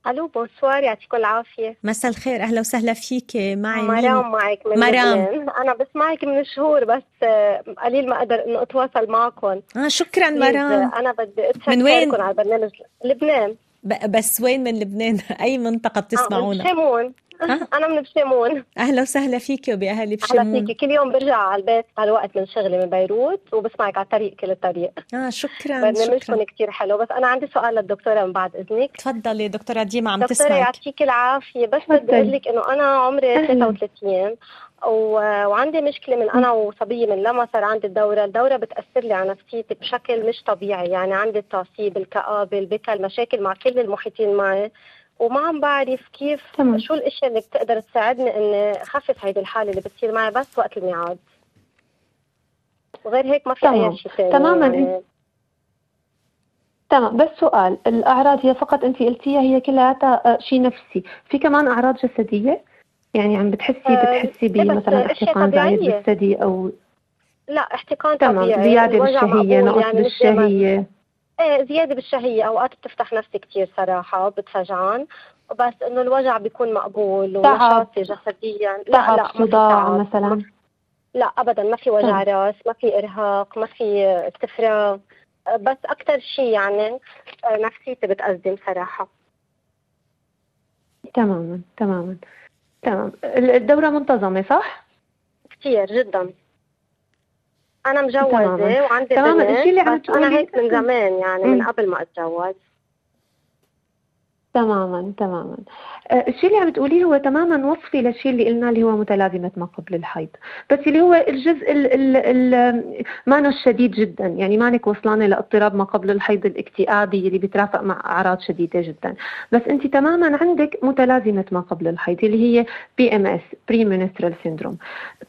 ألو bonsoir يعطيكم العافية. مساء الخير أهلا وسهلا فيك معي مرام معك من مرام. لبنان. أنا بسمعك من شهور بس آه، قليل ما أقدر إنه أتواصل معكم. آه شكرا مرام. أنا بدي اتشكركم على البرنامج. لبنان. بس وين من لبنان؟ أي منطقة بتسمعونا؟ آه أنا من بشيمون. أهلا وسهلا فيك وباهل بشيمون أهلا فيك. كل يوم برجع على البيت على وقت من شغلي من بيروت وبسمعك على الطريق كل الطريق. آه شكرا برنامجكم كثير حلو. بس أنا عندي سؤال للدكتورة من بعد إذنك. تفضلي دكتورة ديما عم تسمعك. دكتوره يعطيك العافية. بس بدي أقول لك إنه أنا عمري 33 وعندي مشكلة من أنا وصبية من لما صار عندي الدورة، الدورة بتأثر لي على نفسيتي بشكل مش طبيعي، يعني عندي التعصيب، الكآبة، البكا، المشاكل مع كل المحيطين معي، وما عم بعرف كيف شو الاشياء اللي بتقدر تساعدني إني أخفف هيدي الحالة اللي بتصير معي بس وقت الميعاد. وغير هيك ما في أي شيء ثاني تماما. يعني تمام. بس سؤال الأعراض هي فقط أنت قلتيها هي كلها آه، شيء نفسي. في كمان أعراض جسدية؟ يعني عم بتحسي آه، بتحسي بمثلا احتقان زايد بالثدي أو لا احتقان تمام. طبيعي. زيادة بالشهية نقص يعني بالشهية. إيه زيادة بالشهية. أوقات بتفتح نفسي كثير صراحة بتفجعان بس إنه الوجع بيكون مقبول ونشاطي جسديا. لا لا صداع مثلا. لا أبدا ما في وجع راس ما في إرهاق ما في استفراغ بس أكثر شيء يعني آه، نفسيتي بتأزم صراحة. تماما تماما تمام. الدورة منتظمة صح؟ كثير جدا. أنا مجوزة تماماً. وعندي تماما. الشيء اللي عم أنا هيك من زمان يعني من قبل ما أتجوز. تماما تماما. آه، الشيء اللي عم تقوليه هو تماما وصفي للشيء اللي قلنا اللي هو متلازمة ما قبل الحيض. بس اللي هو الجزء ال ال ال مانو الشديد جدا. يعني مانك وصلانة لاضطراب ما قبل الحيض الاكتئابي اللي بيترافق مع أعراض شديدة جدا. بس أنت تماما عندك متلازمة ما قبل الحيض اللي هي PMS premenstrual syndrome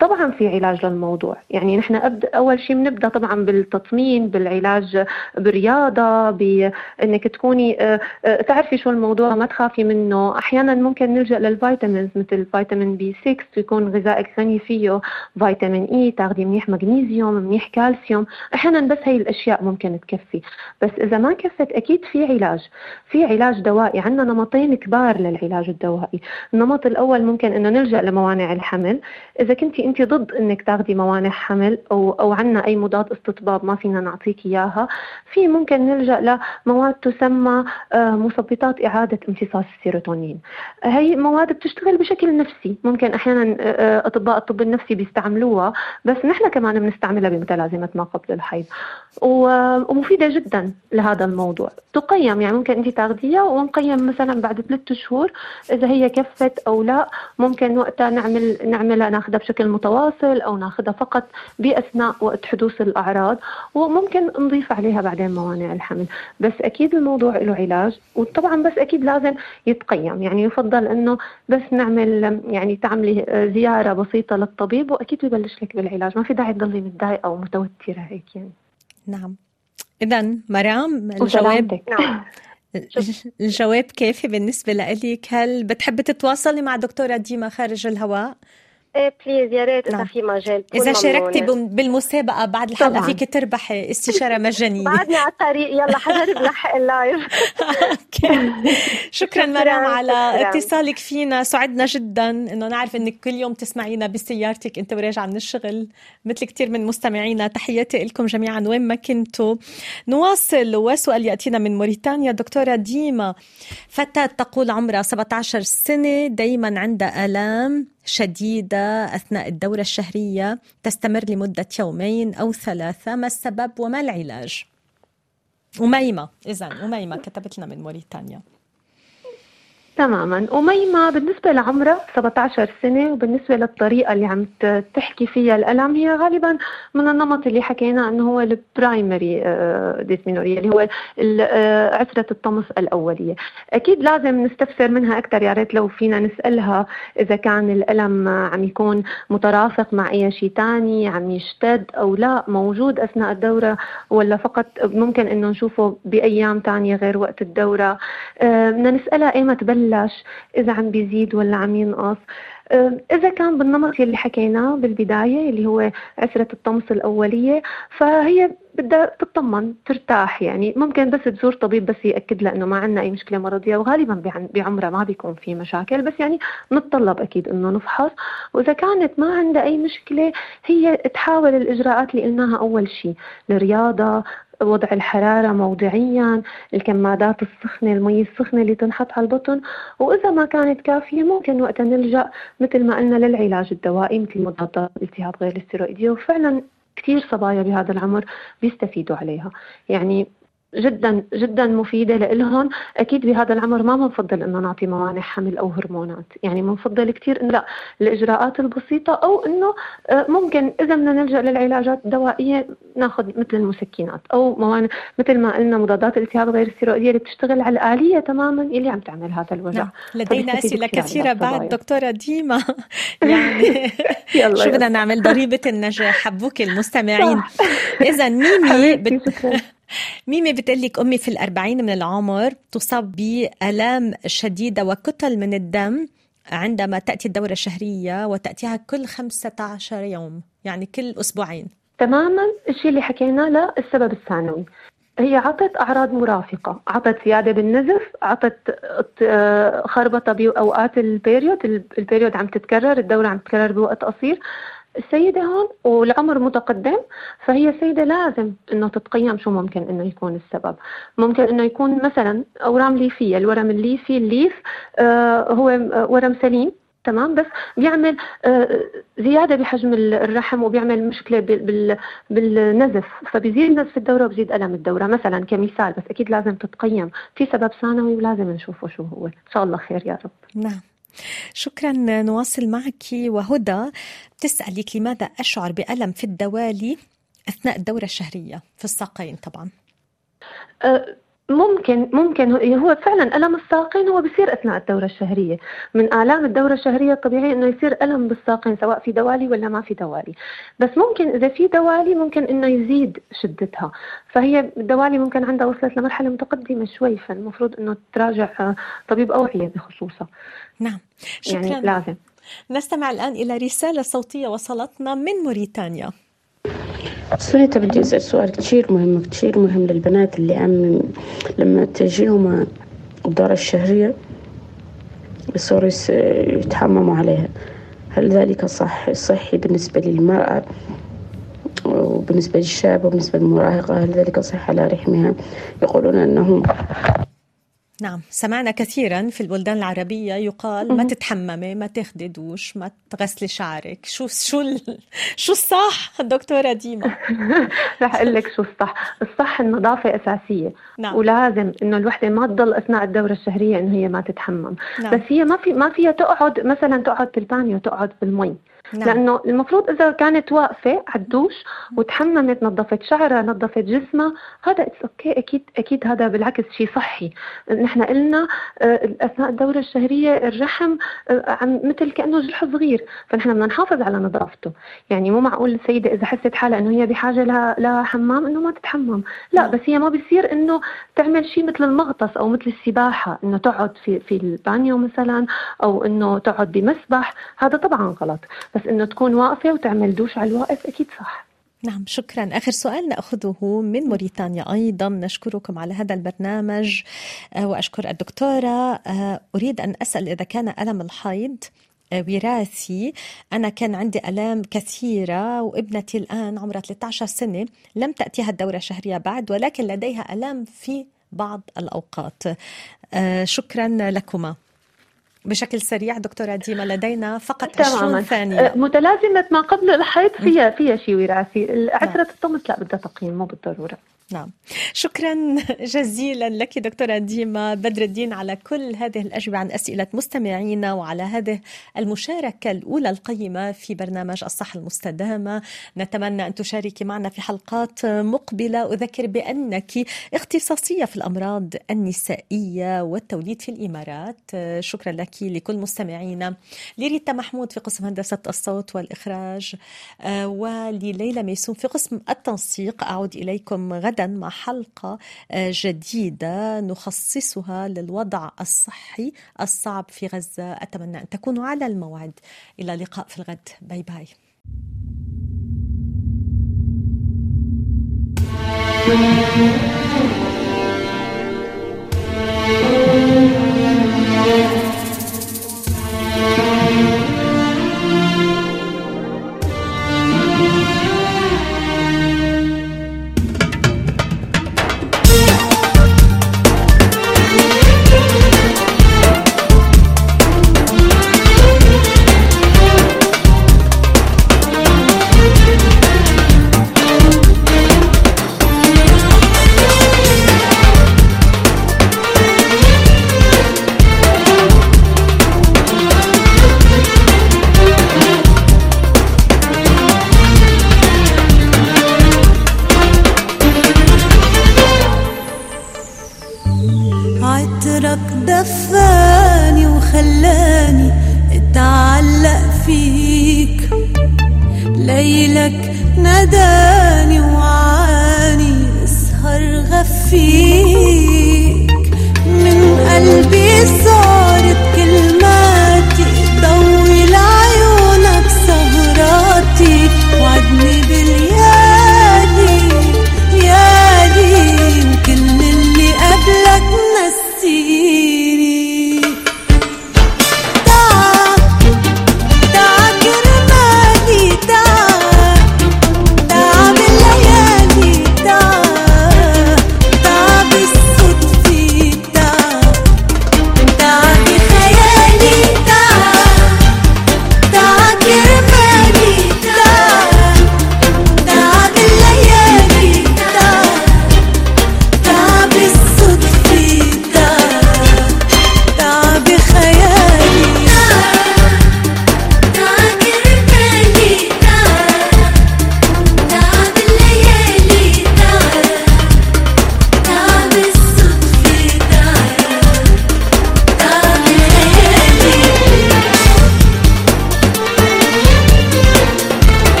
طبعا في علاج للموضوع. يعني نحن أبدأ أول شيء بنبدأ طبعا بالتطمين بالعلاج بالرياضة بانك تكوني آه، آه، تعرفي شو الموضوع الموضوع ما تخافي منه. أحيانا ممكن نلجأ لل vitamins مثل فيتامين B 6 يكون غذائك غني فيه فيتامين E تاخذي منيح مغنيسيوم منيح كالسيوم. أحيانا بس هي الأشياء ممكن تكفي. بس إذا ما كفت أكيد في علاج. في علاج دوائي. عندنا نمطين كبار للعلاج الدوائي. النمط الأول ممكن إنه نلجأ لموانع الحمل. إذا كنتي انت ضد إنك تاخذي موانع حمل أو أو عندنا أي مضاد استطباب ما فينا نعطيك إياها في ممكن نلجأ لمواد تسمى آه، مثبطات إعادة إعادة امتصاص السيروتونين. هي مواد بتشتغل بشكل نفسي. ممكن أحيانا آه، آه، أطباء الطب النفسي بيستعملوها بس نحن كمان بنستعملها بمتلازمة ما قبل الحيض. ومفيدة جدا لهذا الموضوع. تقيم يعني ممكن أنت تاخذيها ونقيم مثلا بعد ثلاثة شهور إذا هي كفت أو لا. ممكن وقتها نعمل نعملها ناخذها بشكل متواصل أو ناخذها فقط بأثناء وقت حدوث الأعراض. وممكن نضيف عليها بعدين موانع الحمل. بس أكيد الموضوع له علاج. وطبعا بس أكيد لازم يتقيم. يعني يفضل إنه بس نعمل يعني تعملي زيارة بسيطة للطبيب وأكيد ببلش لك بالعلاج. ما في داعي تضلي متضايقة أو متوترة هيك يعني. نعم. اذا مرام الجواب نعم. الجواب كافي بالنسبة لك هل بتحبي تتواصلي مع دكتورة ديما خارج الهواء؟ إيه please يا ريت إذا نعم. في مجال. إذا شاركتي بالمسابقة بعد الحلقة طبعا. فيك تربحي استشارة مجانية. بعدني على الطريق. يلا حجرب لحق اللايف شكرا مرام على اتصالك فينا. سعدنا جدا إنه نعرف إنك كل يوم تسمعينا بسيارتك أنت وراجعه من الشغل. مثل كثير من مستمعينا تحياتي لكم جميعا. وين ما كنتوا. نواصل. وسؤال يأتينا من موريتانيا. دكتورة ديما فتاة تقول عمرها 17 سنة دائما عندها آلام. شديدة أثناء الدورة الشهرية تستمر لمدة يومين أو ثلاثة ما السبب وما العلاج؟ أميمة إذا أميمة كتبت لنا من موريتانيا تماما. أميمة بالنسبة لعمرها 17 سنة وبالنسبة للطريقة اللي عم تحكي فيها الألم هي غالبا من النمط اللي حكينا أنه هو البرايمري ديسمينوريا اللي هو آه، عسرة الطمس الأولية. أكيد لازم نستفسر منها أكثر يا ريت لو فينا نسألها إذا كان الألم عم يكون مترافق مع أي شيء ثاني عم يشتد أو لا موجود أثناء الدورة ولا فقط ممكن أنه نشوفه بأيام ثانية غير وقت الدورة. آه، بدنا نسألها أيمتى تبلش بلش إذا عم بيزيد ولا عم ينقص. إذا كان بالنمط اللي حكيناه بالبداية اللي هو عسرة الطمس الأولية فهي بدها تطمن ترتاح يعني. ممكن بس تزور طبيب بس يأكد لها إنه ما عندنا أي مشكلة مرضية وغالبا بعمرها ما بيكون في مشاكل بس يعني نتطلب أكيد إنه نفحص. وإذا كانت ما عندها أي مشكلة هي تحاول الإجراءات اللي قلناها أول شيء الرياضة وضع الحرارة موضعيا الكمادات السخنة المي السخنة اللي تنحط على البطن. وإذا ما كانت كافية ممكن وقتها نلجأ مثل ما قلنا للعلاج الدوائي مثل مضادات الالتهاب غير الستيرويدية وفعلا كثير صبايا بهذا العمر بيستفيدوا عليها. يعني جدا جدا مفيدة لهم أكيد بهذا العمر ما بنفضل إنه نعطي موانع حمل أو هرمونات. يعني بنفضل كثير انه لا الإجراءات البسيطة أو إنه آه، ممكن إذا بدنا نلجأ للعلاجات الدوائية ناخذ مثل المسكنات أو موانع مثل ما قلنا مضادات الالتهاب غير الستيرويديه اللي بتشتغل على الآلية تماما اللي عم تعمل هذا الوجع. نعم. لدينا أسئلة كثيرة بعد دكتورة ديما. يعني شو بدنا نعمل؟ ضريبة النجاح. حبوك المستمعين. اذا ميمي بت... ميمي بتقول لك أمي في الأربعين من العمر تصاب بآلام شديدة وكتل من الدم عندما تأتي الدورة الشهرية وتأتيها كل 15 يوم يعني كل أسبوعين. تماما. الشيء اللي حكيناه لا السبب الثانوي. هي عطت أعراض مرافقة عطت زيادة بالنزف عطت آه، خربطة بأوقات ال period. ال period عم تتكرر الدورة عم تتكرر بوقت قصير. السيدة هون والعمر متقدم فهي السيدة لازم إنه تتقيم شو ممكن إنه يكون السبب. ممكن إنه يكون مثلا أورام ليفية الورم الليفي الليف آه هو ورم سليم تمام؟ بس بيعمل آه زيادة بحجم الرحم وبيعمل مشكلة بالنزف فبيزيد نزف الدورة وبزيد ألم الدورة. مثلا كمثال بس أكيد لازم تتقيم. في سبب ثانوي ولازم نشوفه شو هو. إن شاء الله خير يا رب. نعم. شكرا نواصل معك وهدى. بتسألك لماذا أشعر بألم في الدوالي أثناء الدورة الشهرية؟ في الساقين طبعا. أه ممكن ممكن. هو فعلا ألم الساقين هو بيصير أثناء الدورة الشهرية. من آلام الدورة الشهرية الطبيعي إنه يصير ألم بالساقين سواء في دوالي ولا ما في دوالي. بس ممكن إذا في دوالي ممكن إنه يزيد شدتها. فهي الدوالي ممكن عندها وصلت لمرحلة متقدمة شوي فالمفروض إنه تراجع طبيب أوعية بخصوصها. نعم. شكرا. يعني لازم نستمع الآن إلى رسالة صوتية وصلتنا من موريتانيا. سونيتا بدي أسأل سؤال كثير مهم كثير مهم للبنات اللي عم لما تجيهم الدورة الشهرية بصوروا يتحمموا عليها. هل ذلك صح صحي بالنسبة للمرأة وبالنسبة للشاب وبالنسبة للمراهقة؟ هل ذلك صحي على رحمها؟ يقولون أنه نعم سمعنا كثيرا في البلدان العربية يقال ما تتحممي ما تاخدي دوش ما تغسلي شعرك. شو شو ال... شو الصح دكتورة ديما؟ رح أقول لك شو الصح. الصح النظافة أساسية. نعم. ولازم إنه الوحدة ما تضل أثناء الدورة الشهرية إنه هي ما تتحمم. نعم. بس هي ما في ما فيها تقعد مثلا تقعد بالبانيو تقعد بالمي. نعم. لأنه المفروض إذا كانت واقفة على الدوش وتحممت نظفت شعرها نظفت جسمها هذا it's okay أكيد أكيد هذا بالعكس شيء صحي. نحن قلنا آه، أثناء الدورة الشهرية الرحم آه، عم مثل كأنه جرح صغير. فنحن بدنا نحافظ على نظافته. يعني مو معقول السيدة إذا حست حالها إنه هي بحاجة لحمام إنه ما تتحمم. لا نعم. بس هي ما بيصير إنه تعمل شيء مثل المغطس أو مثل السباحة إنه تقعد في في البانيو مثلا أو إنه تقعد بمسبح. هذا طبعا غلط. بس بس إنه تكون واقفة وتعمل دوش على الواقف أكيد صح. نعم شكرا. آخر سؤال نأخذه من موريتانيا أيضا. نشكركم على هذا البرنامج آه، وأشكر الدكتورة. آه، أريد أن أسأل إذا كان ألم الحيض. آه، وراثي. أنا كان عندي ألام كثيرة وابنتي الآن عمرها 13 سنة. لم تأتيها الدورة الشهرية بعد ولكن لديها ألام في بعض الأوقات. شكرا لكما. بشكل سريع دكتورة ديما لدينا فقط 20 ثانية. أه، متلازمة ما قبل الحيض فيها فيها شيء وراثي. نعم. الطمس لا بدها تقييم مو بالضرورة. نعم. شكرا جزيلا لك دكتورة ديما بدر الدين على كل هذه الأجوبة عن أسئلة مستمعينا وعلى هذه المشاركة الأولى القيمة في برنامج الصحة المستدامة. نتمنى أن تشاركي معنا في حلقات مقبلة. أذكر بأنك اختصاصية في الأمراض النسائية والتوليد في الإمارات. شكرا لك لكل مستمعينا. لريتا محمود في قسم هندسة الصوت والإخراج. ولليلى ميسون في قسم التنسيق. أعود إليكم غدا. مع حلقة آه، جديدة نخصصها للوضع الصحي الصعب في غزة. أتمنى أن تكونوا على الموعد. إلى لقاء في الغد. باي باي. thank you